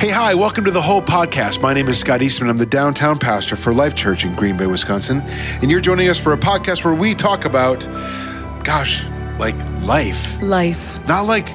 Hey, hi, welcome to the whole podcast. My name is Scott Eastman. I'm the downtown pastor for Life Church in Green Bay, Wisconsin. And you're joining us for a podcast where we talk about, gosh, like life. Life. Not like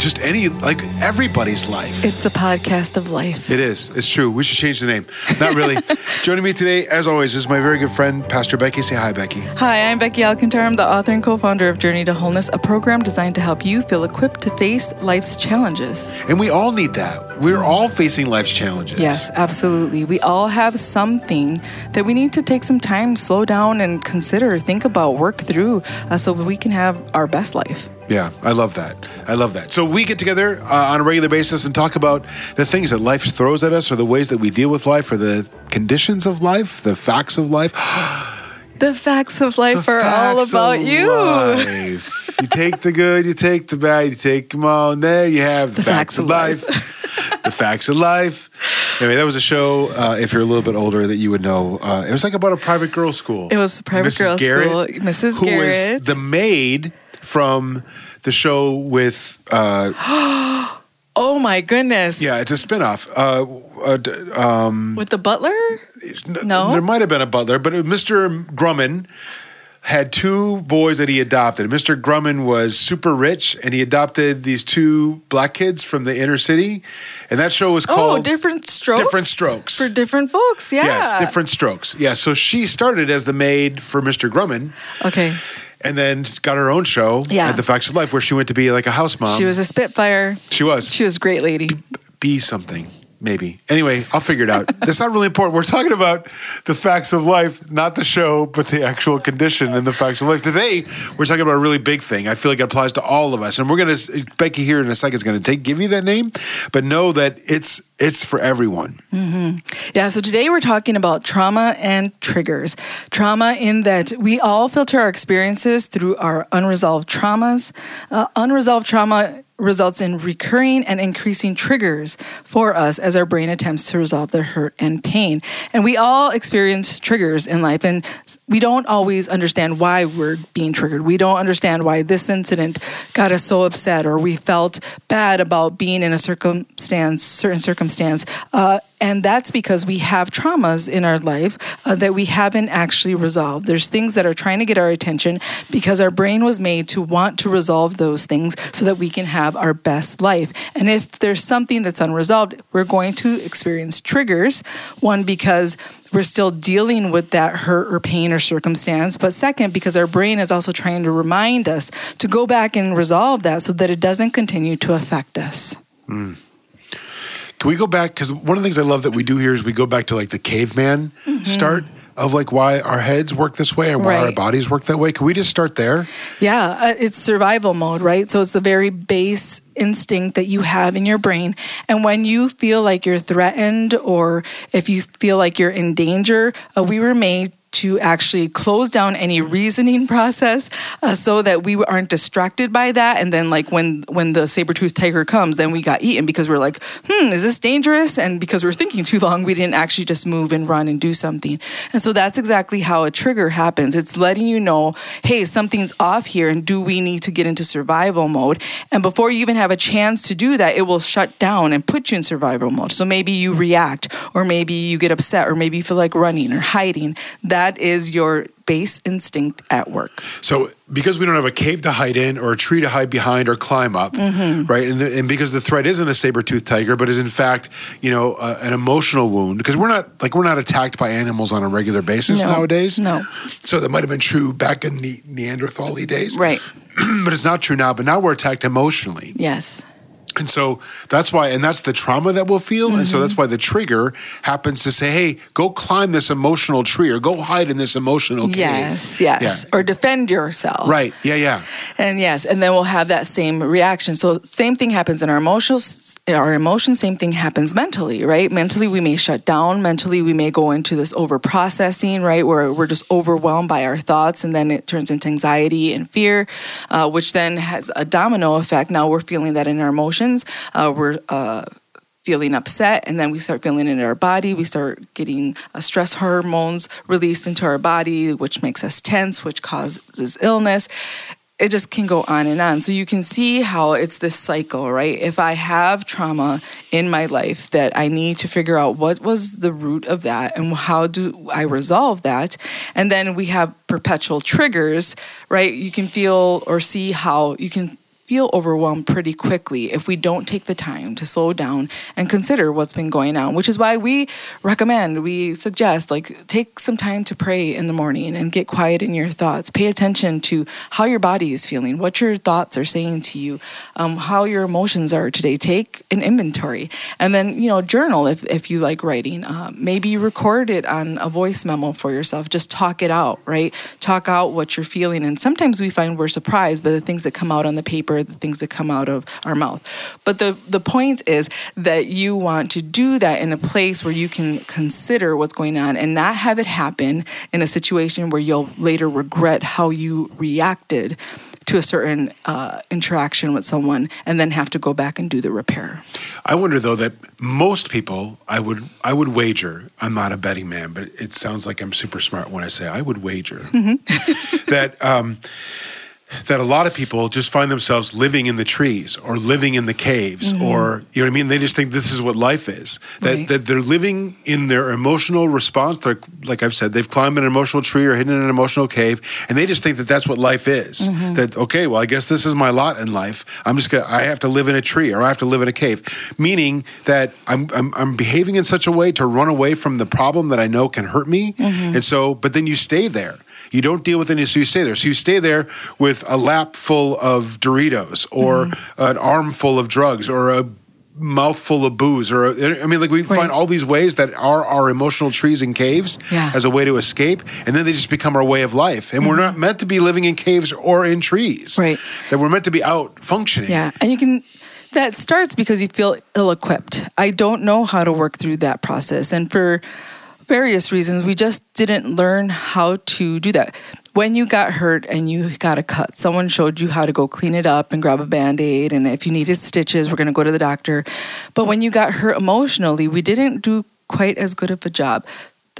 just any, like everybody's life. It's the podcast of life. It is. It's true. We should change the name. Not really. Joining me today, as always, is my very good friend, Pastor Becky. Say hi, Becky. Hi, I'm Becky Alcantar. I'm the author and co founder of Journey to Wholeness, a program designed to help you feel equipped to face life's challenges. And we all need that. We're all facing life's challenges. Yes, absolutely. We all have something that we need to take some time, slow down, and consider, think about, work through uh, so we can have our best life. Yeah, I love that. I love that. So we get together uh, on a regular basis and talk about the things that life throws at us, or the ways that we deal with life, or the conditions of life, the facts of life. The facts of life The are all about you. life. you take the good, you take the bad, you take them all, and there you have the, facts, of life. the facts of life. Anyway, that was a show. Uh, if you're a little bit older, that you would know. Uh, it was like about a private girls' school. It was a private Mrs. girls' Garrett, school. Mrs. who Garrett. was the maid from the show with. Uh, oh my goodness. yeah, it's a spinoff. Uh, uh, um, With the butler? No? there might have been a butler, but Mr. Grumman had two boys that he adopted. Mr. Grumman was super rich, and he adopted these two black kids from the inner city, and that show was called oh, different strokes? Different Strokes. For different folks, yeah. Yes, different strokes. Yeah, so she started as the maid for Mr. Grumman, Okay. And then got her own show Yeah. at the Facts of Life, where she went to be like a house mom. she was a Spitfire. She was. She was a great lady. be something. Maybe. Anyway, I'll figure it out. That's not really important. We're talking about the facts of life, not the show, but the actual condition and the facts of life. Today, we're talking about a really big thing. I feel like it applies to all of us. And we're going to, Becky here in a second is going to take, give you that name, but know that it's, it's for everyone. Yeah, so today we're talking about trauma and triggers. Trauma, in that we all filter our experiences through our unresolved traumas. Uh, unresolved trauma results in recurring and increasing triggers for us as our brain attempts to resolve the hurt and pain. And we all experience triggers in life, and we don't always understand why we're being triggered. We don't understand why this incident got us so upset, or we felt bad about being in a circumstance, certain circumstance. Uh, and that's because we have traumas in our life uh, that we haven't actually resolved. There's things that are trying to get our attention because our brain was made to want to resolve those things so that we can have our best life. And if there's something that's unresolved, we're going to experience triggers. One, because we're still dealing with that hurt or pain or circumstance. But second, because our brain is also trying to remind us to go back and resolve that so that it doesn't continue to affect us. Hmm. Can we go back? Because one of the things I love that we do here is we go back to like the caveman mm-hmm. start of like why our heads work this way and why our Mm-hmm. Bodies work that way. Can we just start there? Yeah, uh, it's survival mode, right? So it's the very base instinct that you have in your brain. And when you feel like you're threatened or if you feel like you're in danger, uh, we were made to actually close down any reasoning process uh, so that we aren't distracted by that. And then like when when the saber-toothed tiger comes then we got eaten because we're like hmm is this dangerous? And because we're thinking too long we didn't actually just move and run and do something. And so that's exactly how a trigger happens. It's letting you know hey something's off here and do we need to get into survival mode? And before you even have a chance to do that it will shut down and put you in survival mode. So maybe you react or maybe you get upset or maybe you feel like running or hiding. That is your base instinct at work So, because we don't have a cave to hide in or a tree to hide behind or climb up, Mm-hmm. right? And, the, and because the threat isn't a saber toothed tiger, but is in fact, you know, uh, an emotional wound, because we're not like we're not attacked by animals on a regular basis No. nowadays. No. So that might have been true back in the Neanderthal days, right but it's not true now. But now we're attacked emotionally. yes And so that's why, and that's the trauma that we'll feel. And so Mm-hmm. that's why the trigger happens to say, hey, go climb this emotional tree or go hide in this emotional cave. yes yes Yeah. or defend yourself Right. Yeah. Yeah. And yes, and then we'll have that same reaction. So same thing happens in our emotions. Our emotions, same thing happens mentally, right? Mentally, we may shut down. Mentally, we may go into this over processing, right, where we're just overwhelmed by our thoughts, and then it turns into anxiety and fear, uh, which then has a domino effect. Now we're feeling that in our emotions. Uh, we're uh, feeling upset and then we start feeling it in our body we start getting uh, stress hormones released into our body which makes us tense which causes illness it just can go on and on. So you can see how it's this cycle, right? If I have trauma in my life that I need to figure out what was the root of that and how do I resolve that. And then we have perpetual triggers, right? You can feel or see how you can feel overwhelmed pretty quickly if we don't take the time to slow down and consider what's been going on, which is why we recommend, we suggest, like, take some time to pray in the morning and get quiet in your thoughts. Pay attention to how your body is feeling, what your thoughts are saying to you, um, how your emotions are today. Take an inventory and then, you know, journal if, if you like writing. Uh, maybe record it on a voice memo for yourself. Just talk it out, right? Talk out what you're feeling. And sometimes we find we're surprised by the things that come out on the paper the things that come out of our mouth. But the, the point is that you want to do that in a place where you can consider what's going on and not have it happen in a situation where you'll later regret how you reacted to a certain uh, interaction with someone and then have to go back and do the repair. I wonder though that most people, I would, I would wager. I'm not a betting man, but it sounds like I'm super smart when I say I would wager mm-hmm. that. Um, that a lot of people just find themselves living in the trees or living in the caves mm-hmm. or you know what I mean they just think this is what life is that right. that they're living in their emotional response they're like I've said they've climbed an emotional tree or hidden in an emotional cave and they just think that that's what life is mm-hmm. that okay well I guess this is my lot in life I'm just gonna I have to live in a tree or I have to live in a cave meaning that I'm I'm, I'm behaving in such a way to run away from the problem that I know can hurt me mm-hmm. and so but then you stay there you don't deal with any, so you stay there. So you stay there with a lap full of Doritos or mm-hmm. an armful of drugs or a mouthful of booze or I mean like we right. find all these ways that are our emotional trees and caves yeah. as a way to escape and then they just become our way of life and mm-hmm. we're not meant to be living in caves or in trees right that we're meant to be out functioning yeah and you can that starts because you feel ill equipped I don't know how to work through that process and for various reasons, we just didn't learn how to do that. When you got hurt and you got a cut, someone showed you how to go clean it up and grab a band aid. And if you needed stitches, we're going to go to the doctor. But when you got hurt emotionally, we didn't do quite as good of a job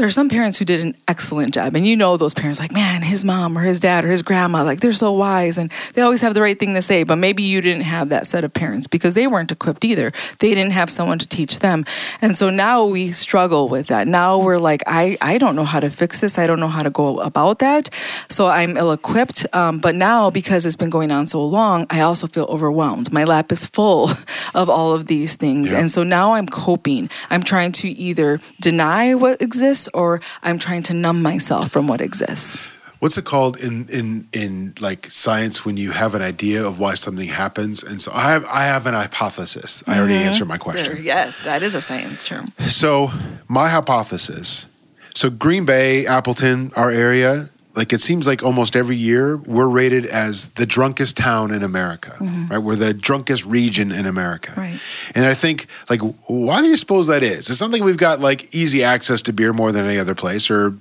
there are some parents who did an excellent job and you know those parents like man his mom or his dad or his grandma like they're so wise and they always have the right thing to say but maybe you didn't have that set of parents because they weren't equipped either. They didn't have someone to teach them. And so now we struggle with that. Now we're like i i don't know how to fix this. I don't know how to go about that. So i'm ill equipped um, but now because it's been going on so long i also feel overwhelmed. My lap is full of all of these things. Yeah. and so now i'm coping. I'm trying to either deny what exists exists or I'm trying to numb myself from what exists. What's it called in in in like science when you have an idea of why something happens? And so I have I have an hypothesis. I already mm-hmm. answered my question. Yes, that is a science term. So my hypothesis. So Green Bay, Appleton, our area, like it seems like almost every year we're rated as the drunkest town in America, mm-hmm. right? We're the drunkest region in America. Right. And I think, like, why do you suppose that is? It's something we've got like easy access to beer more than any other place or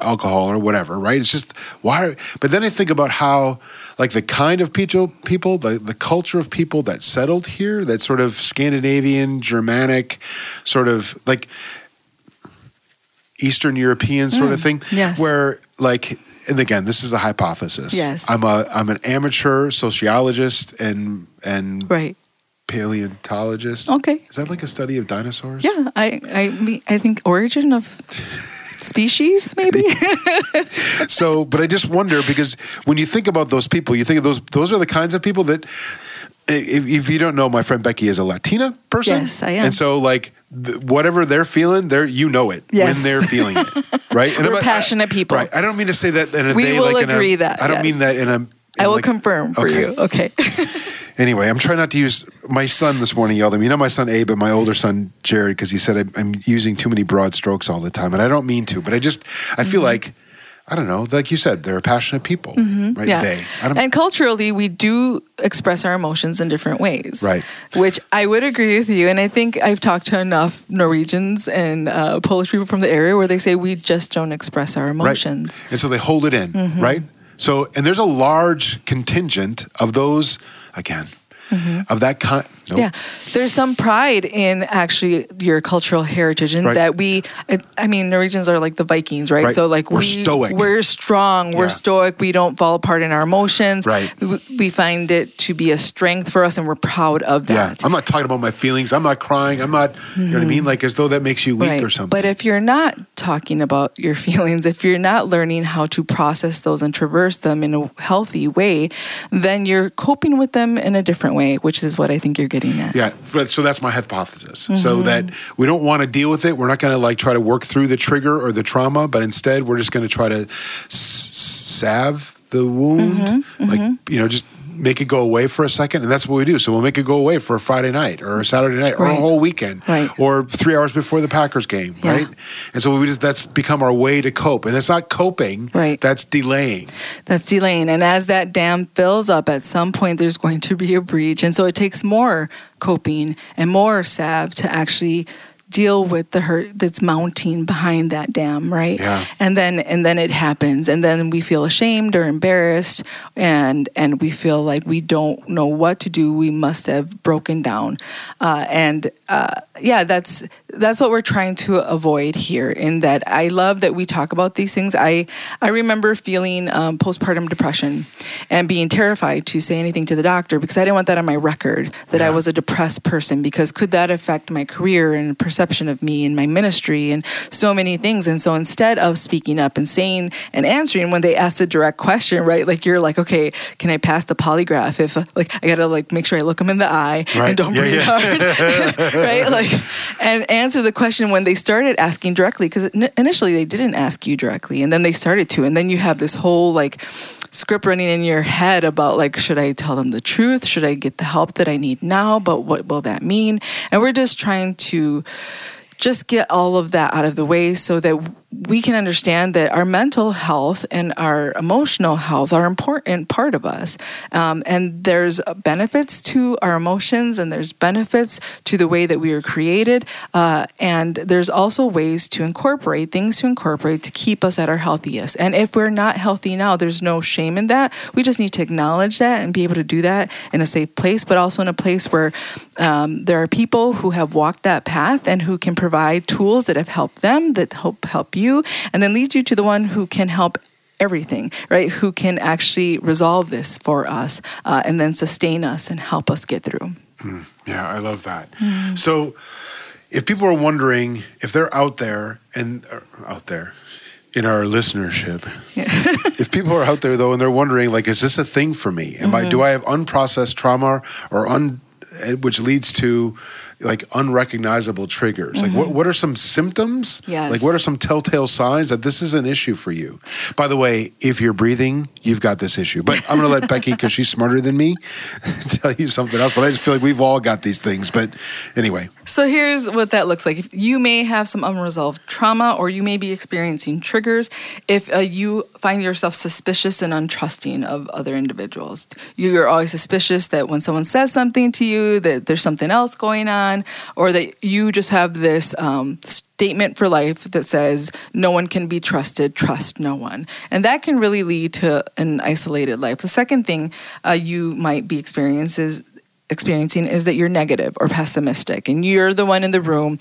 alcohol or whatever, right? It's just why. But then I think about how, like, the kind of people, people, the the culture of people that settled here, that sort of Scandinavian, Germanic, sort of like Eastern European sort mm, of thing, yes. where like and again this is a hypothesis. Yes. I'm a i'm an amateur sociologist and and right. paleontologist. Okay. Is that like a study of dinosaurs? Yeah i i mean i think origin of species maybe? So but i just wonder because when you think about those people you think of those those are the kinds of people that if, if you don't know my friend becky is a latina person yes i am and so like whatever they're feeling, they're you know it yes. when they're feeling it, right? And We're passionate I, people. Right. I don't mean to say that in a we they, will like agree a, that. I don't yes. mean that in a. In I will like, confirm for okay. you. Okay. anyway, I'm trying not to use my son this morning yelled at me. You know, my son Abe and my older son Jared because he said I'm, I'm, using too many broad strokes all the time, and I don't mean to, but I just I feel mm-hmm. like I don't know, like you said, they're passionate people, mm-hmm. right? Yeah. They. and culturally, we do express our emotions in different ways, right? Which I would agree with you, and I think I've talked to enough Norwegians and uh, Polish people from the area where they say we just don't express our emotions, right. and so they hold it in, mm-hmm. right? So, and there's a large contingent of those again of that kind. Nope. Yeah, there's some pride in actually your cultural heritage, and Right. that we, I mean, Norwegians are like the Vikings, right? Right. So like We're we, stoic. we're strong, we're Yeah. stoic, we don't fall apart in our emotions. Right. We, we find it to be a strength for us, and we're proud of Yeah, that. I'm not talking about my feelings. I'm not crying. I'm not, you know what I mm-hmm. mean? Like as though that makes you weak Right. or something. But if you're not talking about your feelings, if you're not learning how to process those and traverse them in a healthy way, then you're coping with them in a different way, which is what I think you're getting at. Yeah, but so that's my hypothesis. Mm-hmm. So that we don't want to deal with it. We're not going to like try to work through the trigger or the trauma, but instead we're just going to try to s- salve the wound, Mm-hmm, like you know, just make it go away for a second, and that's what we do. So we'll make it go away for a Friday night or a Saturday night or a whole weekend, Right. or three hours before the Packers game, Yeah. right? And so we just that's become our way to cope, and it's not coping, Right. That's delaying. That's delaying. And as that dam fills up, at some point there's going to be a breach. And so it takes more coping and more salve to actually deal with the hurt that's mounting behind that dam, right? Yeah. And then and then it happens. And then we feel ashamed or embarrassed and and we feel like we don't know what to do. We must have broken down. Uh, and uh, yeah, that's that's what we're trying to avoid here. In that, I love that we talk about these things. I I remember feeling um, postpartum depression and being terrified to say anything to the doctor because I didn't want that on my record that I was a depressed person because could that affect my career and perception of me and my ministry and so many things. And so instead of speaking up and saying and answering when they ask a direct question, right? Like you're like, okay, can I pass the polygraph? If like I gotta like make sure I look them in the eye Right. and don't Yeah, breathe yeah. hard, right? Like and answer the question when they started asking directly because initially they didn't ask you directly and then they started to and then you have this whole like script running in your head about like should i tell them the truth should i get the help that i need now but what will that mean and we're just trying to just get all of that out of the way so that we can understand that our mental health and our emotional health are important part of us. Um, and there's benefits to our emotions and there's benefits to the way that we are created. Uh, and there's also ways to incorporate things to incorporate to keep us at our healthiest. And if we're not healthy now there's no shame in that. We just need to acknowledge that and be able to do that in a safe place but also in a place where um, there are people who have walked that path and who can provide tools that have helped them that help help you and then lead you to the one who can help everything right who can actually resolve this for us uh, and then sustain us and help us get through Yeah, I love that. Mm-hmm. So, if people are wondering if they're out there and or out there in our listenership, if people are out there though and they're wondering, like, is this a thing for me? Am I do I have unprocessed trauma or un, eh, which leads to like unrecognizable triggers? Like, what what are some symptoms? Yes. Like, what are some telltale signs that this is an issue for you? By the way, if you're breathing, you've got this issue. But I'm going to let Becky, because she's smarter than me, tell you something else. But I just feel like we've all got these things. But anyway, So here's what that looks like. If you may have some unresolved trauma, or you may be experiencing triggers. If uh, you find yourself suspicious and untrusting of other individuals, you're always suspicious that when someone says something to you, that there's something else going on, or that you just have this um, statement for life that says no one can be trusted, trust no one, and that can really lead to an isolated life. The second thing uh, you might be experiencing is experiencing is that you're negative or pessimistic and you're the one in the room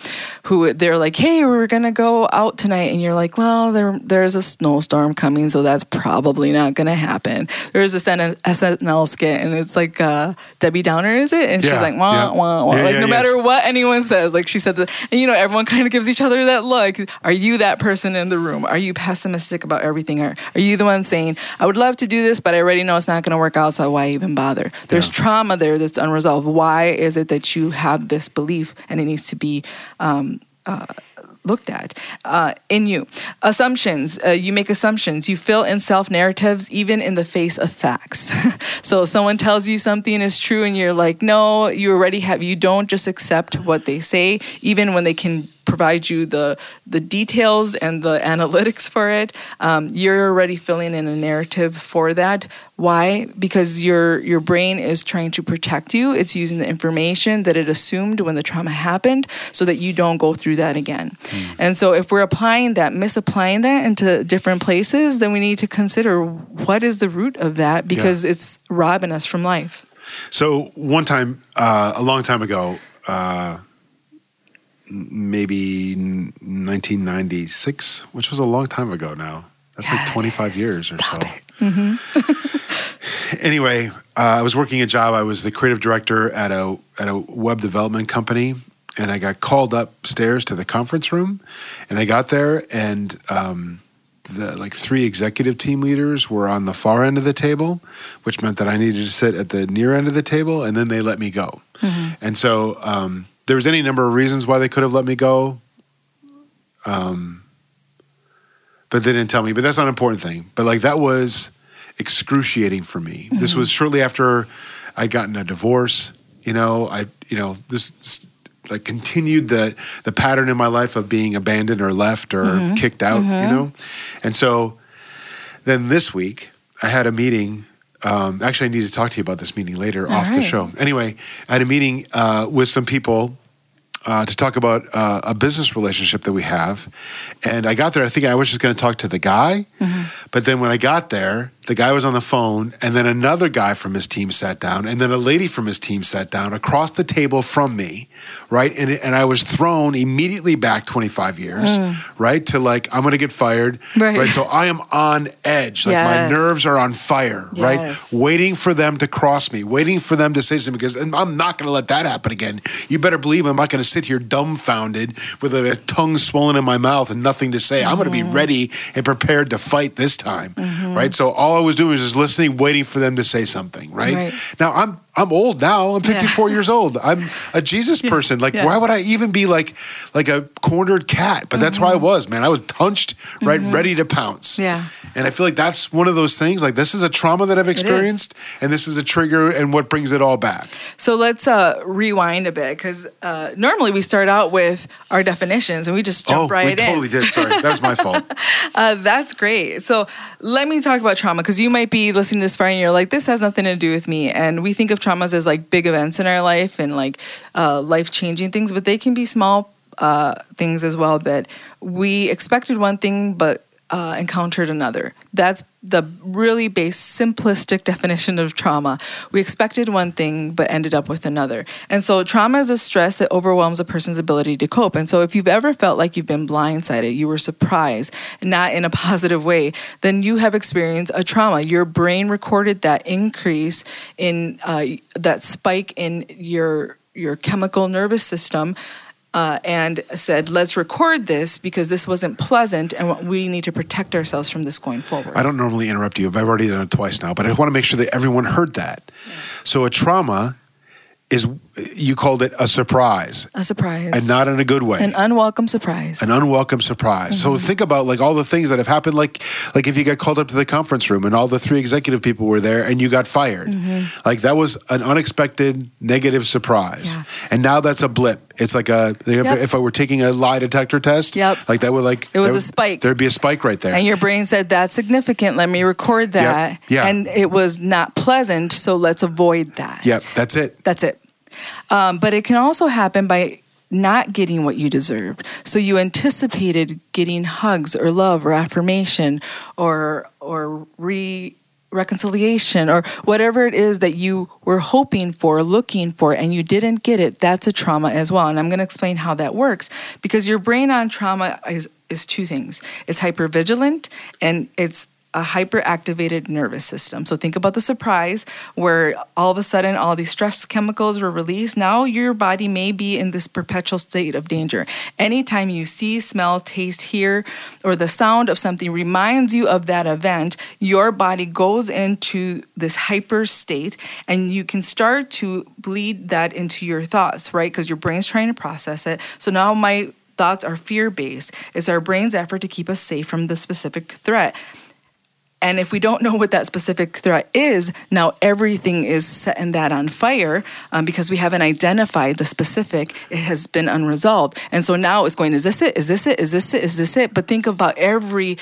who they're like hey we're gonna go out tonight and you're like well there there's a snowstorm coming so that's probably not gonna happen there's this snl skit and it's like uh, debbie downer is it and she's like wah, yeah. wah, wah. Yeah, like yeah, no yes. matter what anyone says like she said that and you know everyone kind of gives each other that look are you that person in the room are you pessimistic about everything or are you the one saying i would love to do this but i already know it's not going to work out so why even bother there's Yeah. trauma there that's unresolved why is it that you have this belief and it needs to be um, uh, looked at uh, in you. Assumptions. Uh, you make assumptions. You fill in self narratives even in the face of facts. so someone tells you something is true and you're like, no, you already have, you don't just accept what they say, even when they can provide you the the details and the analytics for it. Um, you're already filling in a narrative for that. Why? Because your your brain is trying to protect you. It's using the information that it assumed when the trauma happened, so that you don't go through that again. And so, if we're applying that, misapplying that into different places, then we need to consider what is the root of that because it's robbing us from life. So one time, uh, a long time ago, uh, maybe 1996, which was a long time ago now. That's Yeah, like 25 years or Stop so. it. anyway, uh, I was working a job. I was the creative director at a at a web development company, and I got called upstairs to the conference room, and I got there, and um, the like three executive team leaders were on the far end of the table, which meant that I needed to sit at the near end of the table, and then they let me go. And so um, there was any number of reasons why they could have let me go. Um, but they didn't tell me. But that's not an important thing. But like that was excruciating for me. This mm-hmm. was shortly after I'd gotten a divorce. You know, I you know this, this like continued the the pattern in my life of being abandoned or left or mm-hmm. kicked out. You mm-hmm. know, and so then this week I had a meeting. Um, actually, I need to talk to you about this meeting later off the show. Anyway, I had a meeting uh, with some people uh, to talk about uh, a business relationship that we have. And I got there, I think I was just going to talk to the guy. But then when I got there, the guy was on the phone, and then another guy from his team sat down, and then a lady from his team sat down across the table from me, right? And, and I was thrown immediately back 25 years, right? To like, I'm going to get fired, Right. So I am on edge. Like my nerves are on fire, Yes. right? Waiting for them to cross me, waiting for them to say something because I'm not going to let that happen again. You better believe I'm not going to sit here dumbfounded with a, tongue swollen in my mouth and nothing to say. I'm going to be Mm-hmm. ready and prepared to fight this time, mm-hmm. right? So all I was doing was just listening, waiting for them to say something, right? Right. Now I'm I'm old now. I'm 54 years old. I'm a Jesus person. Like, Yeah. why would I even be like like a cornered cat? But that's where I was, man. I was punched, right, ready to pounce. Mm-hmm. Yeah. And I feel like that's one of those things. Like this is a trauma that I've experienced, and this is a trigger, and what brings it all back. So let's uh, rewind a bit because uh, normally we start out with our definitions and we just jump oh, right we in. totally did. Sorry, that was my fault. Uh, that's great. So let me talk about trauma because you might be listening to this far and you're like, this has nothing to do with me. And we think of traumas as like big events in our life and like uh, life changing things, but they can be small uh, things as well that we expected one thing but uh, encountered another. That's the really base, simplistic definition of trauma. We expected one thing but ended up with another. And so trauma is a stress that overwhelms a person's ability to cope. And so if you've ever felt like you've been blindsided, you were surprised, not in a positive way, then you have experienced a trauma. Your brain recorded that increase in uh, that spike in your your chemical nervous system uh, and said, let's record this because this wasn't pleasant and we need to protect ourselves from this going forward. I don't normally interrupt you. I've already done it twice now, but I want to make sure that everyone heard that. So a trauma is you called it a surprise, a surprise. and not in a good way. An unwelcome surprise. an unwelcome surprise. So Mm-hmm. think about like all the things that have happened. Like like if you got called up to the conference room and all the three executive people were there and you got fired, like that was an unexpected negative surprise. Mm-hmm. Yeah. And now that's a blip. It's like a if, Yep. if I were taking a lie detector test, Yep. like that would like It was there- a spike. There'd be a spike right there. and your brain said, that's significant. Let me record that. Yeah. And it was not pleasant. So let's avoid that. yep, that's it. That's it. Um, but it can also happen by not getting what you deserved. So you anticipated getting hugs or love or affirmation or or re reconciliation or whatever it is that you were hoping for, looking for, and you didn't get it, that's a trauma as well. And I'm going to explain how that works because your brain on trauma is, is two things it's hypervigilant and it's a hyperactivated nervous system. So think about the surprise where all of a sudden all these stress chemicals were released. Now your body may be in this perpetual state of danger. Anytime you see, smell, taste, hear, or the sound of something reminds you of that event, your body goes into this hyper state and you can start to bleed that into your thoughts, right? Because your brain's trying to process it. So now my thoughts are fear based. It's our brain's effort to keep us safe from the specific threat. And if we don't know what that specific threat is, now everything is setting that on fire um, because we haven't identified the specific. It has been unresolved. And so now it's going, is this it? Is this it? Is this it? Is this it? But think about every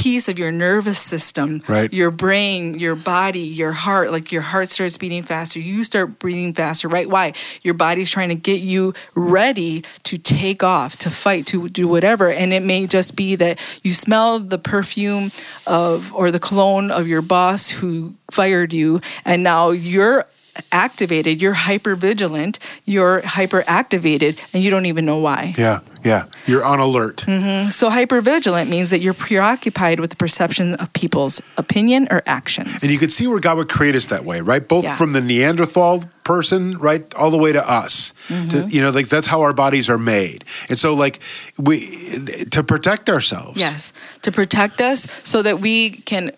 piece of your nervous system, Right. your brain, your body, your heart, like your heart starts beating faster, you start breathing faster, right? Why? Your body's trying to get you ready to take off, to fight, to do whatever. And it may just be that you smell the perfume of or the cologne of your boss who fired you, and now you're activated, you're hyper vigilant, you're hyper activated, and you don't even know why. Yeah, yeah. You're on alert. Mm-hmm. So, hyper vigilant means that you're preoccupied with the perception of people's opinion or actions. And you can see where God would create us that way, right? Both Yeah. from the Neanderthal person, right, all the way to us. Mm-hmm. To, you know, like that's how our bodies are made. And so, like, we to protect ourselves. Yes, to protect us so that we can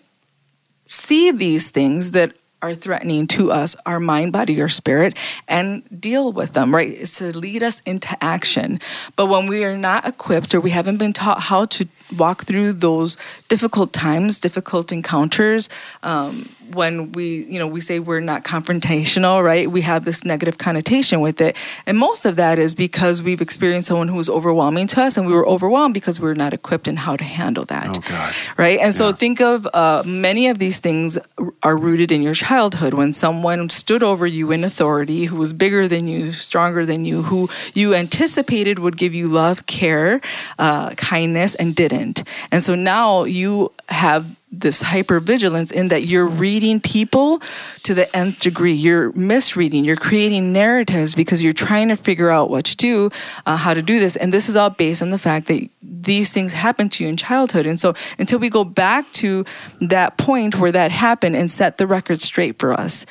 see these things that are threatening to us, our mind, body, or spirit, and deal with them, right? It's to lead us into action. But when we are not equipped or we haven't been taught how to walk through those difficult times, difficult encounters, um, when we, you know, we say we're not confrontational, right? We have this negative connotation with it. And most of that is because we've experienced someone who was overwhelming to us and we were overwhelmed because we were not equipped in how to handle that. Oh, gosh. Right? And so think of uh, many of these things are rooted in your childhood when someone stood over you in authority, who was bigger than you, stronger than you, who you anticipated would give you love, care, uh, kindness, and didn't. And so now you have this hypervigilance in that you're reading people to the nth degree. You're misreading, you're creating narratives because you're trying to figure out what to do, uh, how to do this. And this is all based on the fact that these things happened to you in childhood. And so until we go back to that point where that happened and set the record straight for us,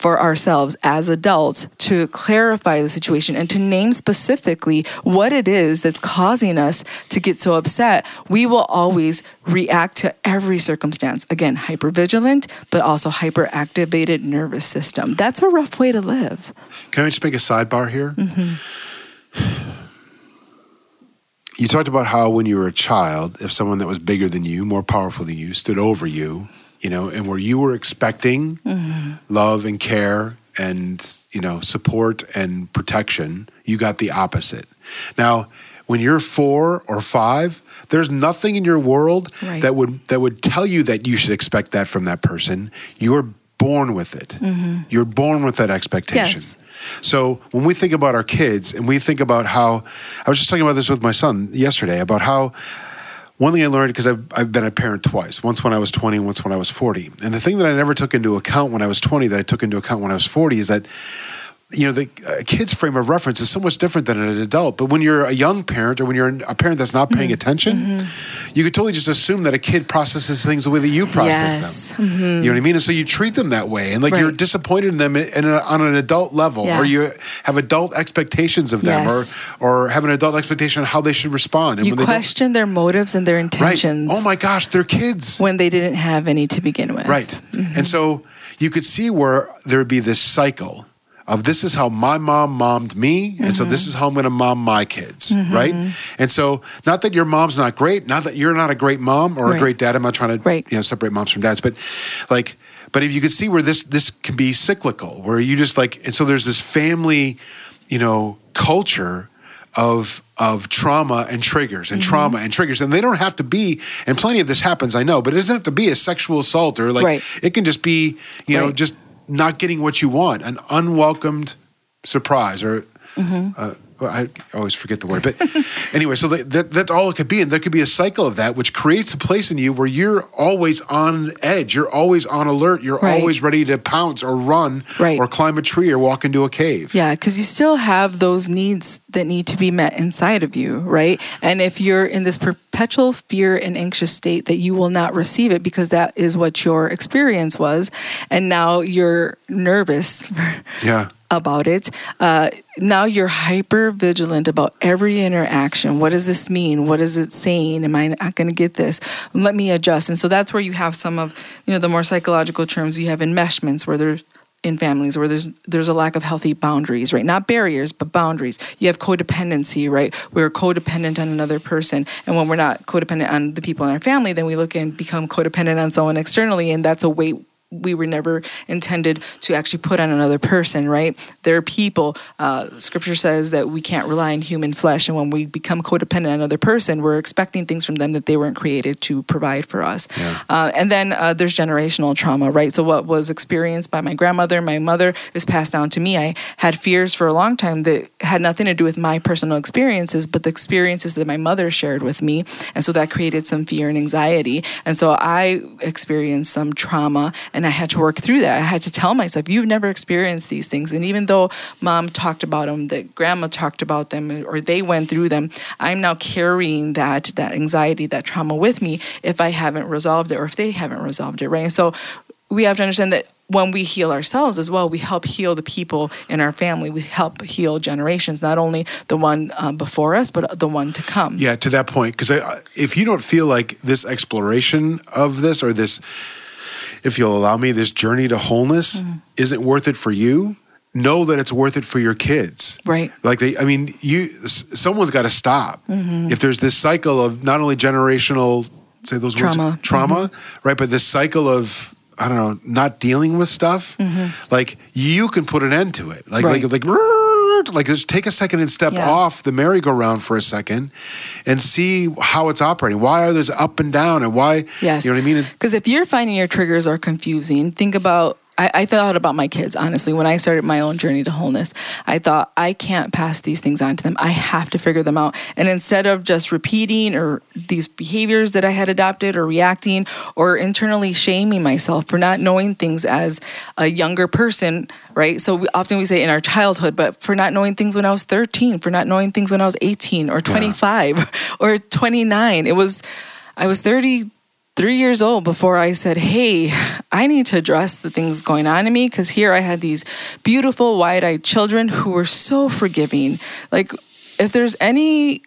for ourselves as adults to clarify the situation and to name specifically what it is that's causing us to get so upset, we will always react to every circumstance. Again, hypervigilant, but also hyperactivated nervous system. That's a rough way to live. Can I just make a sidebar here? Mm-hmm. You talked about how when you were a child, if someone that was bigger than you, more powerful than you, stood over you, you know, and where you were expecting Mm-hmm. love and care and, you know, support and protection, you got the opposite. Now, when you're four or five, there's nothing in your world Right. that would that would tell you that you should expect that from that person. You're born with it. You're born with that expectation. Yes. So when we think about our kids and we think about how, I was just talking about this with my son yesterday about how one thing I learned because I've, I've been a parent twice, once when I was 20, once when I was 40. And the thing that I never took into account when I was 20 that I took into account when I was 40 is that, you know, the a kid's frame of reference is so much different than an adult. But when you're a young parent or when you're a parent that's not Mm-hmm. paying attention, mm-hmm. you could totally just assume that a kid processes things the way that you process Yes. them. Mm-hmm. You know what I mean? And so you treat them that way, and like you're disappointed in them in a, on an adult level, Yeah. or you have adult expectations of them, Yes. or or have an adult expectation on how they should respond. And You when they question their motives and their right? intentions Oh my gosh, they're kids. when they didn't have any to begin with. Right. And mm-hmm. so you could see where there would be this cycle of this is how my mom mommed me, and so this mm-hmm. is how I'm going to mom my kids, mm-hmm. right? And so not that your mom's not great, not that you're not a great mom or a great dad. I'm not trying to Right. you know separate moms from dads, but like, but if you could see where this this can be cyclical, where you just like, and so there's this family, you know, culture of of trauma and triggers and mm-hmm. trauma and triggers and they don't have to be and plenty of this happens i know but it doesn't have to be a sexual assault or like Right. it can just be you know Right. just not getting what you want an unwelcomed surprise or uh, well, I always forget the word, but anyway, so that, that, that's all it could be. And there could be a cycle of that, which creates a place in you where you're always on edge. You're always on alert. You're Right. always ready to pounce or run Right. or climb a tree or walk into a cave. Yeah, because you still have those needs that need to be met inside of you, right? And if you're in this perpetual fear and anxious state that you will not receive it because that is what your experience was, and now you're nervous Yeah. About it, uh, now you're hyper vigilant about every interaction. What does this mean? What is it saying? Am I not going to get this? Let me adjust. And so that's where you have some of you know the more psychological terms. You have enmeshments where there's in families where there's there's a lack of healthy boundaries, right? Not barriers, but boundaries. You have codependency, right? We're codependent on another person, and when we're not codependent on the people in our family, then we look and become codependent on someone externally, and that's a weight we were never intended to actually put on another person, right? There are people, uh, scripture says that we can't rely on human flesh. And when we become codependent on another person, we're expecting things from them that they weren't created to provide for us. Uh, and then uh, there's generational trauma, right? So what was experienced by my grandmother, my mother, is passed down to me. I had fears for a long time that had nothing to do with my personal experiences, but the experiences that my mother shared with me. And so that created some fear and anxiety. And so I experienced some trauma and and I had to work through that. I had to tell myself, you've never experienced these things. And even though mom talked about them, that grandma talked about them, or they went through them, I'm now carrying that, that anxiety, that trauma with me if I haven't resolved it or if they haven't resolved it, right? And so we have to understand that when we heal ourselves as well, we help heal the people in our family. We help heal generations, not only the one um, before us, but the one to come. Yeah, to that point, because if you don't feel like this exploration of this or this, if you'll allow me, this journey to wholeness mm-hmm. isn't worth it for you, know that it's worth it for your kids. Right. Like they, I mean, you, someone's got to stop. Mm-hmm. If there's this cycle of not only generational, say those trauma. words, trauma, mm-hmm. right, but this cycle of I don't know, not dealing with stuff, mm-hmm. like you can put an end to it. Like right. like like like just take a second and step yeah. off the merry-go-round for a second and see how it's operating. Why are there up and down and why yes. you know what I mean? Because if you're finding your triggers are confusing, think about I, I, thought about my kids, honestly, when I started my own journey to wholeness. I thought, I can't pass these things on to them. I have to figure them out. And instead of just repeating or these behaviors that I had adopted or reacting or internally shaming myself for not knowing things as a younger person, right? So we, often we say in our childhood, but for not knowing things when I was 13, for not knowing things when I was 18 or 25 yeah. or 29. It was, I was 30 three years old before I said, Hey, I need to address the things going on in me. Because here I had these beautiful, wide eyed children who were so forgiving. Like, if there's any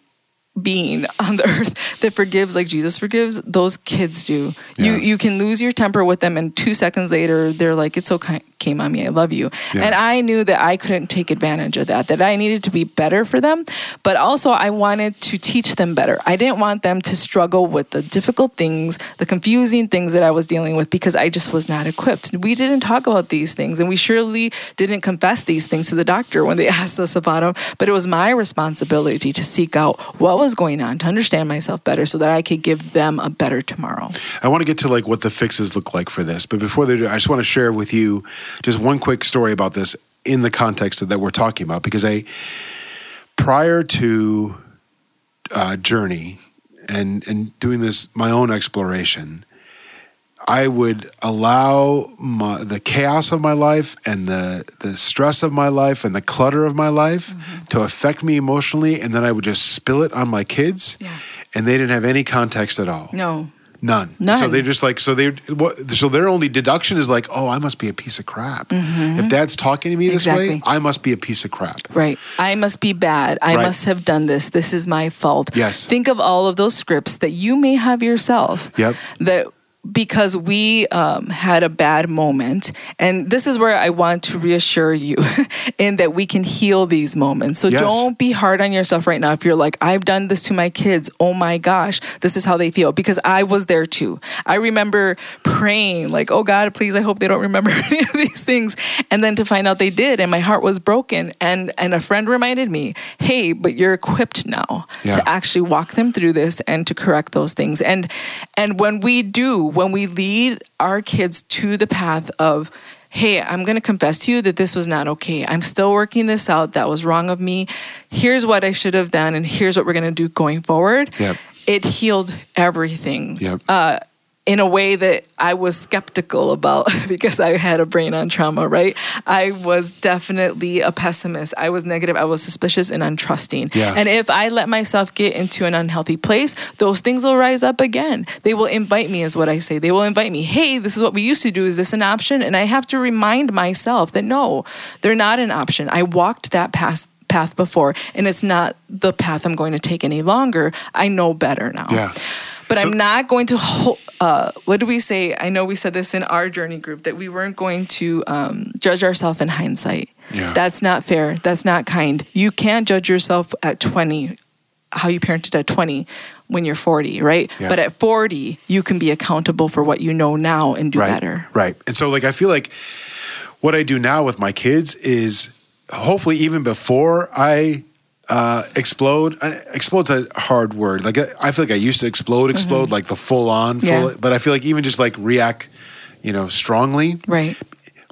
being on the earth that forgives like Jesus forgives, those kids do. Yeah. You you can lose your temper with them and 2 seconds later they're like it's okay mommy I love you. Yeah. And I knew that I couldn't take advantage of that that I needed to be better for them, but also I wanted to teach them better. I didn't want them to struggle with the difficult things, the confusing things that I was dealing with because I just was not equipped. We didn't talk about these things and we surely didn't confess these things to the doctor when they asked us about them, but it was my responsibility to seek out what was going on, to understand myself better so that I could give them a better tomorrow. I want to get to like what the fixes look like for this, but before they do, I just want to share with you just one quick story about this in the context that we're talking about because I prior to uh, journey and and doing this my own exploration I would allow my, the chaos of my life and the, the stress of my life and the clutter of my life mm-hmm. to affect me emotionally. And then I would just spill it on my kids. Yeah. And they didn't have any context at all. No. None. None. So they just like so they what so their only deduction is like, oh, I must be a piece of crap. Mm-hmm. If Dad's talking to me this exactly. way, I must be a piece of crap. Right. I must be bad. I right. must have done this. This is my fault. Yes. Think of all of those scripts that you may have yourself. Yep. That because we um, had a bad moment. And this is where I want to reassure you in that we can heal these moments. So yes. don't be hard on yourself right now if you're like, I've done this to my kids. Oh my gosh, this is how they feel. Because I was there too. I remember praying, like, oh God, please, I hope they don't remember any of these things. And then to find out they did, and my heart was broken. And, and a friend reminded me, hey, but you're equipped now yeah. to actually walk them through this and to correct those things. And, and when we do, when we lead our kids to the path of, hey, I'm going to confess to you that this was not okay. I'm still working this out. That was wrong of me. Here's what I should have done, and here's what we're going to do going forward. Yep. It healed everything. Yep. Uh, in a way that I was skeptical about because I had a brain on trauma, right? I was definitely a pessimist. I was negative. I was suspicious and untrusting. Yeah. And if I let myself get into an unhealthy place, those things will rise up again. They will invite me, is what I say. They will invite me, hey, this is what we used to do. Is this an option? And I have to remind myself that no, they're not an option. I walked that path path before and it's not the path I'm going to take any longer. I know better now. Yeah. But so, I'm not going to hold, uh, what do we say? I know we said this in our journey group that we weren't going to um, judge ourselves in hindsight. Yeah. That's not fair. That's not kind. You can't judge yourself at 20, how you parented at 20 when you're 40, right? Yeah. But at 40, you can be accountable for what you know now and do right, better. Right. And so, like, I feel like what I do now with my kids is hopefully even before I uh, explode. Uh, explode's a hard word. Like I feel like I used to explode, explode, mm-hmm. like the full on, full. Yeah. But I feel like even just like react, you know, strongly. Right.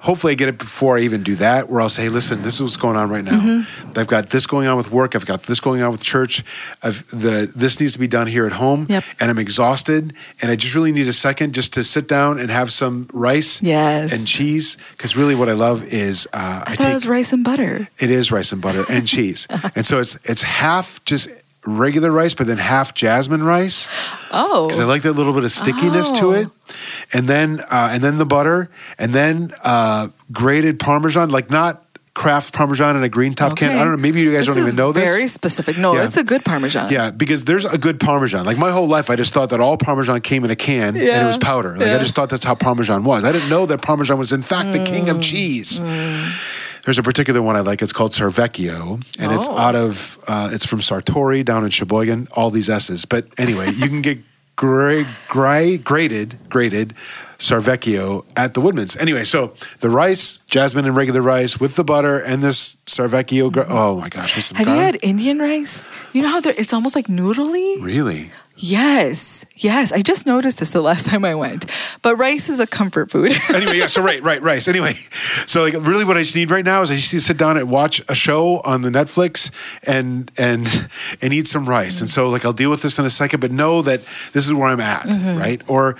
Hopefully I get it before I even do that, where I'll say, listen, this is what's going on right now. Mm-hmm. I've got this going on with work. I've got this going on with church. I've the this needs to be done here at home, Yep. and I'm exhausted, and I just really need a second just to sit down and have some rice, Yes. and cheese. Because really, what I love is uh, I, I, thought take it was rice and butter. it is rice and butter and cheese, and so it's it's half just regular rice, but then half jasmine rice Oh, because I like that little bit of stickiness to Oh. it, and then uh, and then the butter, and then uh, grated Parmesan, like not Kraft Parmesan in a green top can. I don't know. Maybe you guys This don't even know this. Very specific. No, Yeah. it's a good Parmesan. Yeah, because there's a good Parmesan. Like my whole life, I just thought that all Parmesan came in a can and it was powder. Like I just thought that's how Parmesan was. I didn't know that Parmesan was in fact the king Mm. of cheese. There's a particular one I like. It's called Sarvecchio, and it's Oh. out of uh, it's from Sartori down in Sheboygan. All these S's, but anyway, you can get gra- gra- grated grated Sarvecchio at the Woodman's. Anyway, so the rice, jasmine and regular rice with the butter and this Sarvecchio. Gra- oh my gosh, Have you had Indian rice? You know how it's almost like noodly? really? Yes, yes. I just noticed this the last time I went. But rice is a comfort food. anyway, yeah. So right, right, rice. Anyway, so like really, what I just need right now is I just need to sit down and watch a show on the Netflix and and and eat some rice. And so like I'll deal with this in a second, but know that this is where I'm at, mm-hmm. right? Or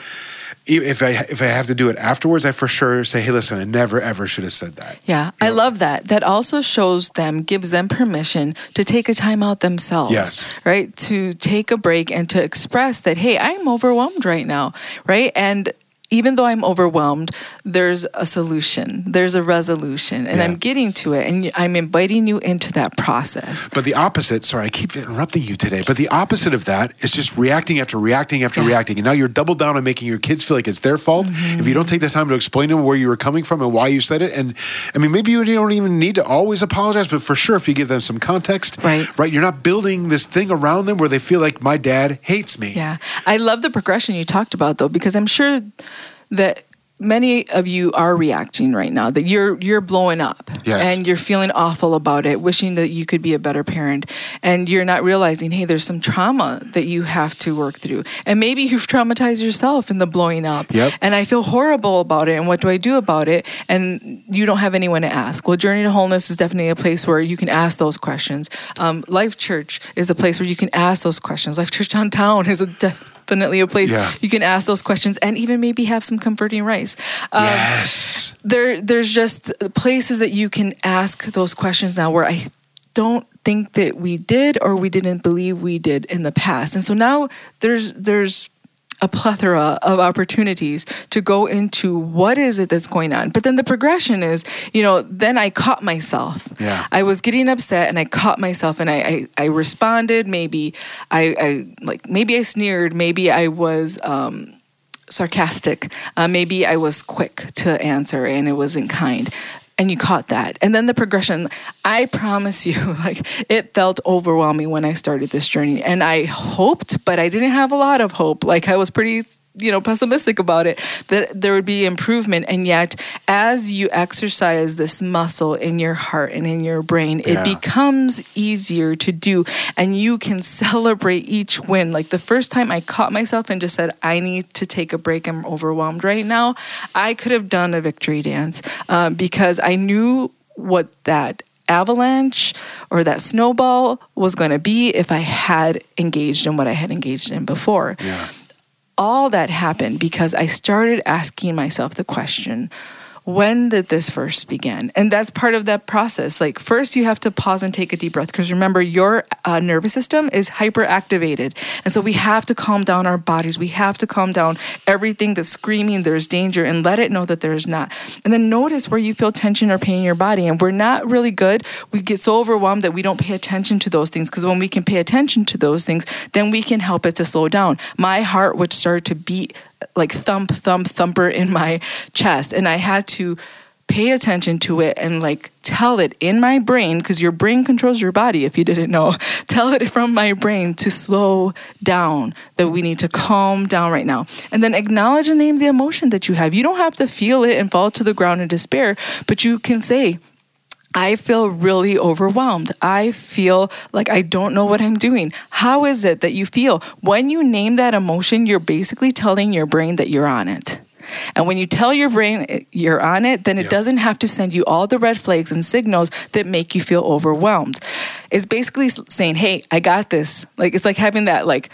if I if I have to do it afterwards, I for sure say, hey, listen, I never ever should have said that. Yeah, I love that. That also shows them, gives them permission to take a time out themselves. Yes. Right? To take a break and to express that, hey, I'm overwhelmed right now. Right? And even though I'm overwhelmed, there's a solution, there's a resolution, and Yeah. I'm getting to it. And I'm inviting you into that process. But the opposite, sorry, I keep interrupting you today, but the opposite of that is just reacting after reacting after Yeah. reacting. And now you're double down on making your kids feel like it's their fault. Mm-hmm. If you don't take the time to explain to them where you were coming from and why you said it. And I mean, maybe you don't even need to always apologize, but for sure, if you give them some context, Right. right, you're not building this thing around them where they feel like my dad hates me. Yeah. I love the progression you talked about though, because I'm sure that many of you are reacting right now that you're you're blowing up. Yes. and you're feeling awful about it wishing that you could be a better parent. And you're not realizing hey there's some trauma that you have to work through. And maybe you've traumatized yourself in the blowing up. Yep. and i feel horrible about it. And what do i do about it? And you don't have anyone to ask. Well journey to wholeness is definitely a place where you can ask those questions. Um, life church is a place where you can ask those questions. Life church downtown is a definitely a place Yeah. you can ask those questions and even maybe have some comforting rice um, Yes. there there's just places that you can ask those questions now where I don't think that we did or we didn't believe we did in the past. And so now there's there's a plethora of opportunities to go into what is it that's going on. But then the progression is, you know, then I caught myself. Yeah. I was getting upset and I caught myself and I I, I responded. Maybe I, I like maybe I sneered, maybe I was um sarcastic. Uh, maybe I was quick to answer and it wasn't kind. And you caught that. And then the progression, I promise you, like it felt overwhelming when I started this journey. And I hoped, but I didn't have a lot of hope. Like I was pretty, you know, pessimistic about it, that there would be improvement. And yet, as you exercise this muscle in your heart and in your brain, it Yeah. becomes easier to do. And you can celebrate each win. Like the first time I caught myself and just said, I need to take a break. I'm overwhelmed right now. I could have done a victory dance um, because I knew what that avalanche or that snowball was going to be if I had engaged in what I had engaged in before Yeah. All that happened because I started asking myself the question when did this first begin? And that's part of that process. Like, first, you have to pause and take a deep breath because remember, your uh, nervous system is hyperactivated. And so we have to calm down our bodies. We have to calm down everything that's screaming there's danger and let it know that there's not. And then notice where you feel tension or pain in your body. And we're not really good. We get so overwhelmed that we don't pay attention to those things because when we can pay attention to those things, then we can help it to slow down. My heart would start to beat like thump, thump, thumper in my chest. And I had to pay attention to it and like tell it in my brain because your brain controls your body if you didn't know. Tell it from my brain to slow down that we need to calm down right now. And then acknowledge and name the emotion that you have. You don't have to feel it and fall to the ground in despair but you can say I feel really overwhelmed. I feel like I don't know what I'm doing. How is it that you feel? When you name that emotion, you're basically telling your brain that you're on it. And when you tell your brain eh, you're on it, then it Yeah. doesn't have to send you all the red flags and signals that make you feel overwhelmed. It's basically saying, "Hey, I got this." Like it's like having that like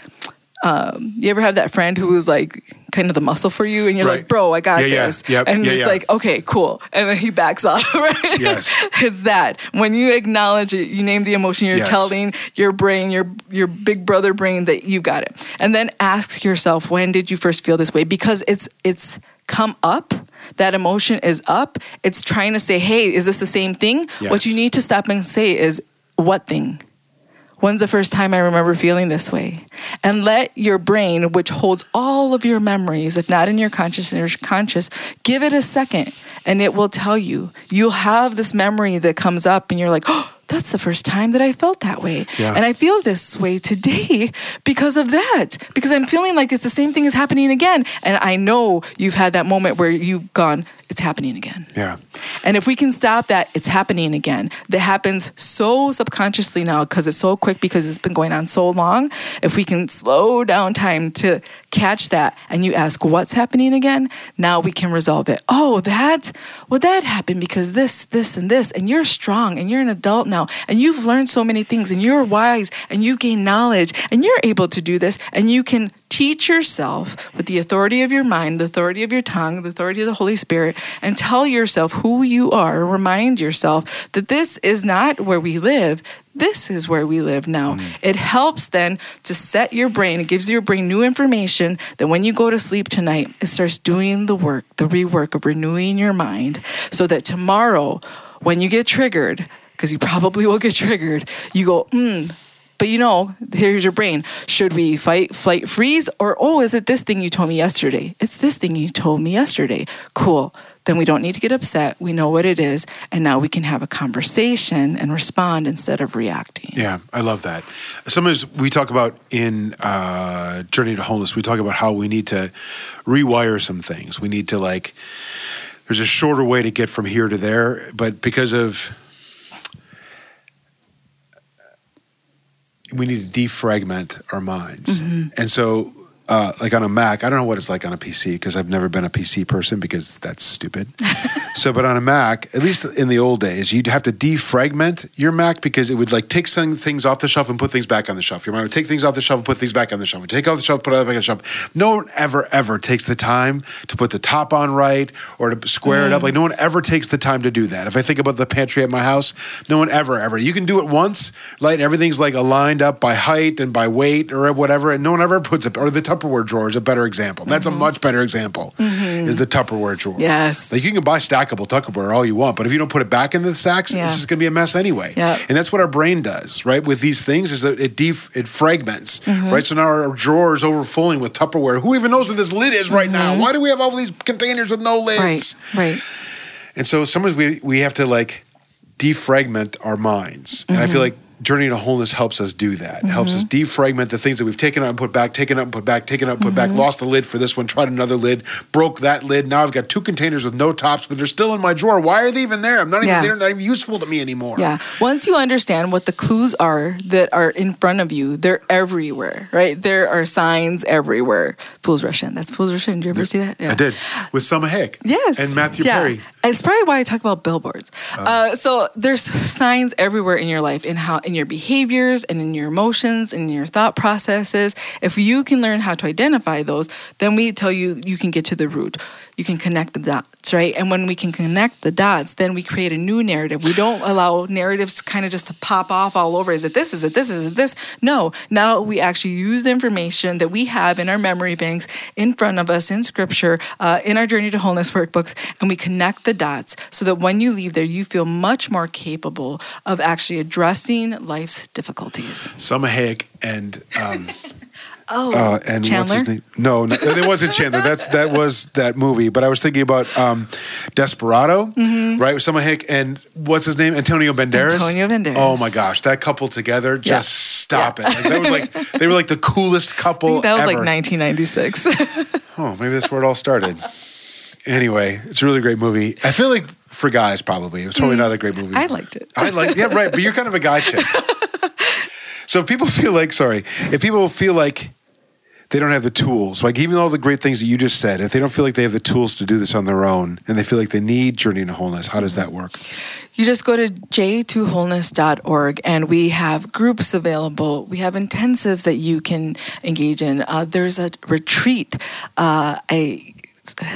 um, you ever have that friend who was like kind of the muscle for you and you're Right. like, bro, I got Yeah, yeah. this. Yep. And Yeah, it's yeah. like, okay, cool. And then he backs off, right? Yes. it's that. When you acknowledge it, you name the emotion, you're Yes. telling your brain, your your big brother brain that you got it. And then ask yourself, when did you first feel this way? Because it's it's come up. That emotion is up. It's trying to say, hey, is this the same thing? What you need to stop and say is, what thing? When's the first time I remember feeling this way? And let your brain, which holds all of your memories, if not in your conscious or conscious, give it a second and it will tell you. You'll have this memory that comes up and you're like, oh, that's the first time that I felt that way. Yeah. And I feel this way today because of that. Because I'm feeling like it's the same thing is happening again. And I know you've had that moment where you've gone, it's happening again. Yeah. And if we can stop that, it's happening again. That happens so subconsciously now because it's so quick because it's been going on so long. If we can slow down time to catch that and you ask what's happening again, now we can resolve it. Oh, that, well, that happened because this, this, and this. And you're strong and you're an adult now and you've learned so many things and you're wise and you gain knowledge and you're able to do this and you can teach yourself with the authority of your mind, the authority of your tongue, the authority of the Holy Spirit, and tell yourself who you are. Remind yourself that this is not where we live. This is where we live now. Mm. It helps then to set your brain, it gives your brain new information that when you go to sleep tonight, it starts doing the work, the rework of renewing your mind so that tomorrow, when you get triggered, because you probably will get triggered, you go, hmm, but you know, here's your brain. Should we fight, flight, freeze? Or, oh, is it this thing you told me yesterday? It's this thing you told me yesterday. Cool. Then we don't need to get upset. We know what it is. And now we can have a conversation and respond instead of reacting. Yeah, I love that. Sometimes we talk about in uh, Journey to Wholeness, we talk about how we need to rewire some things. We need to like, there's a shorter way to get from here to there, but because of, we need to defragment our minds. Mm-hmm. And so, uh, like on a Mac, I don't know what it's like on a PC because I've never been a PC person because that's stupid. so, but on a Mac, at least in the old days, you'd have to defragment your Mac because it would like take some things off the shelf and put things back on the shelf. Your mind would take things off the shelf and put things back on the shelf. Take off the shelf, put it back on the shelf. No one ever, ever takes the time to put the top on right or to square it up. Like no one ever takes the time to do that. If I think about the pantry at my house, no one ever, ever. You can do it once, like everything's like aligned up by height and by weight or whatever, and no one ever puts it. Or the Tupperware drawer is a better example. That's a much better example. Is the Tupperware drawer? Yes. Like you can buy stackable Tupperware all you want, but if you don't put it back in the stacks, Yeah. it's just going to be a mess anyway. Yeah. And that's what our brain does, right? With these things, is that it def- it fragments, Mm-hmm. right? So now our drawer is overflowing with Tupperware. Who even knows what this lid is right now? Why do we have all these containers with no lids? Mm-hmm. Right, right. And so sometimes we we have to like defragment our minds. And I Mm-hmm. feel like Journey to Wholeness helps us do that. It helps us defragment the things that we've taken out and put back, taken out and put back, taken out and put Mm-hmm. back, lost the lid for this one, tried another lid, broke that lid. Now I've got two containers with no tops, but they're still in my drawer. Why are they even there? I'm not even Yeah. they're not even useful to me anymore. Yeah. Once you understand what the clues are that are in front of you, they're everywhere, right? There are signs everywhere. Fools Rush In. That's Fools Rush In. Did you ever see that? Yeah. I did. With Salma Hayek. Yes. And Matthew Yeah. Perry. It's probably why I talk about billboards. Oh. Uh, so there's signs everywhere in your life, in how in your behaviors and in your emotions and in your thought processes. If you can learn how to identify those, then we tell you you can get to the root. You can connect the dots, right? And when we can connect the dots, then we create a new narrative. We don't allow narratives kind of just to pop off all over. Is it this? Is it this? Is it this? No. Now we actually use the information that we have in our memory banks in front of us in scripture, uh, in our Journey to Wholeness workbooks, and we connect the dots so that when you leave there, you feel much more capable of actually addressing life's difficulties. Salma Hayek and um, Oh, uh, and Chandler? what's his name? No, no, it wasn't Chandler. That's that was that movie. But I was thinking about um, Desperado, Mm-hmm. right? With Salma Hayek and what's his name? Antonio Banderas. Antonio Banderas. Oh my gosh, that couple together, just Yeah. stop it. Like, that was like they were like the coolest couple that was ever. like 1996. oh, maybe that's where it all started. Anyway, it's a really great movie. I feel like for guys, probably it was probably not a great movie. Mm. I liked it. I like, yeah, right. But you're kind of a guy chick. so if people feel like, sorry, if people feel like they don't have the tools. Like even all the great things that you just said, if they don't feel like they have the tools to do this on their own and they feel like they need Journey to Wholeness, how does that work? You just go to j2wholeness.org and we have groups available. We have intensives that you can engage in. Uh, there's a retreat, uh, a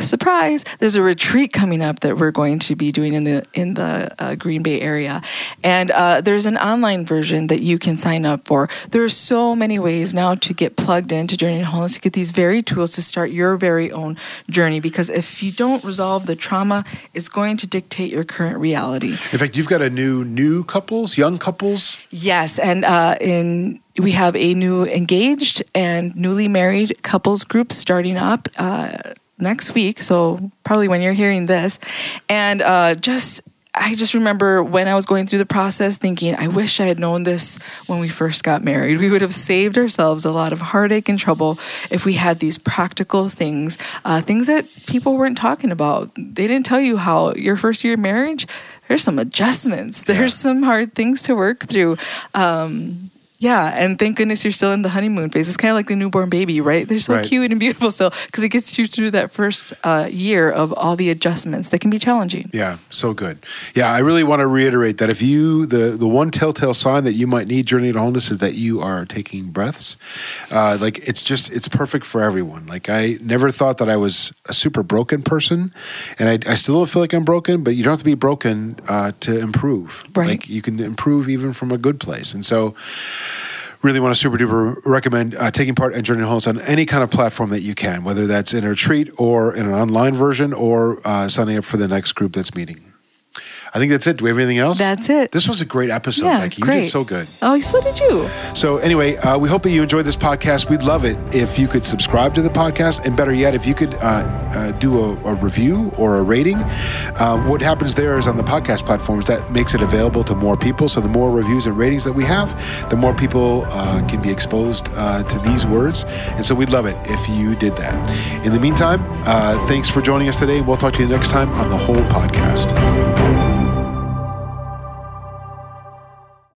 surprise. There's a retreat coming up that we're going to be doing in the in the uh, green bay area. And uh, there's an online version that you can sign up for. There are so many ways now to get plugged into journey to wholeness to get these very tools to start your very own journey. Because if you don't resolve the trauma it's going to dictate your current reality. In fact you've got a new new couples young couples? Yes. And uh, in we have a new engaged and newly married couples group starting up uh, next week. So probably when you're hearing this, and uh, just I just remember when I was going through the process thinking, I wish I had known this when we first got married. We would have saved ourselves a lot of heartache and trouble if we had these practical things, uh, things that people weren't talking about. They didn't tell you how your first year of marriage, there's some adjustments, there's some hard things to work through. Um, yeah, and thank goodness you're still in the honeymoon phase. It's kind of like the newborn baby, right? They're so right. cute and beautiful still because it gets you through that first uh, year of all the adjustments that can be challenging. Yeah, so good. Yeah, I really want to reiterate that if you the the one telltale sign that you might need Journey to Wholeness is that you are taking breaths. Uh, like it's just it's perfect for everyone. Like I never thought that I was a super broken person, and I, I still don't feel like I'm broken. But you don't have to be broken uh, to improve. Right. Like you can improve even from a good place, and so really want to super duper recommend uh, taking part in Journey Wholeness on any kind of platform that you can, whether that's in a retreat or in an online version or uh, signing up for the next group that's meeting. I think that's it. Do we have anything else? That's it. This was a great episode, yeah, Becky. You great. did so good. Oh, so did you. So, anyway, uh, we hope that you enjoyed this podcast. We'd love it if you could subscribe to the podcast, and better yet, if you could uh, uh, do a, a, review or a rating. Uh, what happens there is on the podcast platforms that makes it available to more people. So, the more reviews and ratings that we have, the more people uh, can be exposed uh, to these words. And so, we'd love it if you did that. In the meantime, thanks for joining us today. We'll talk to you next time on the whole podcast.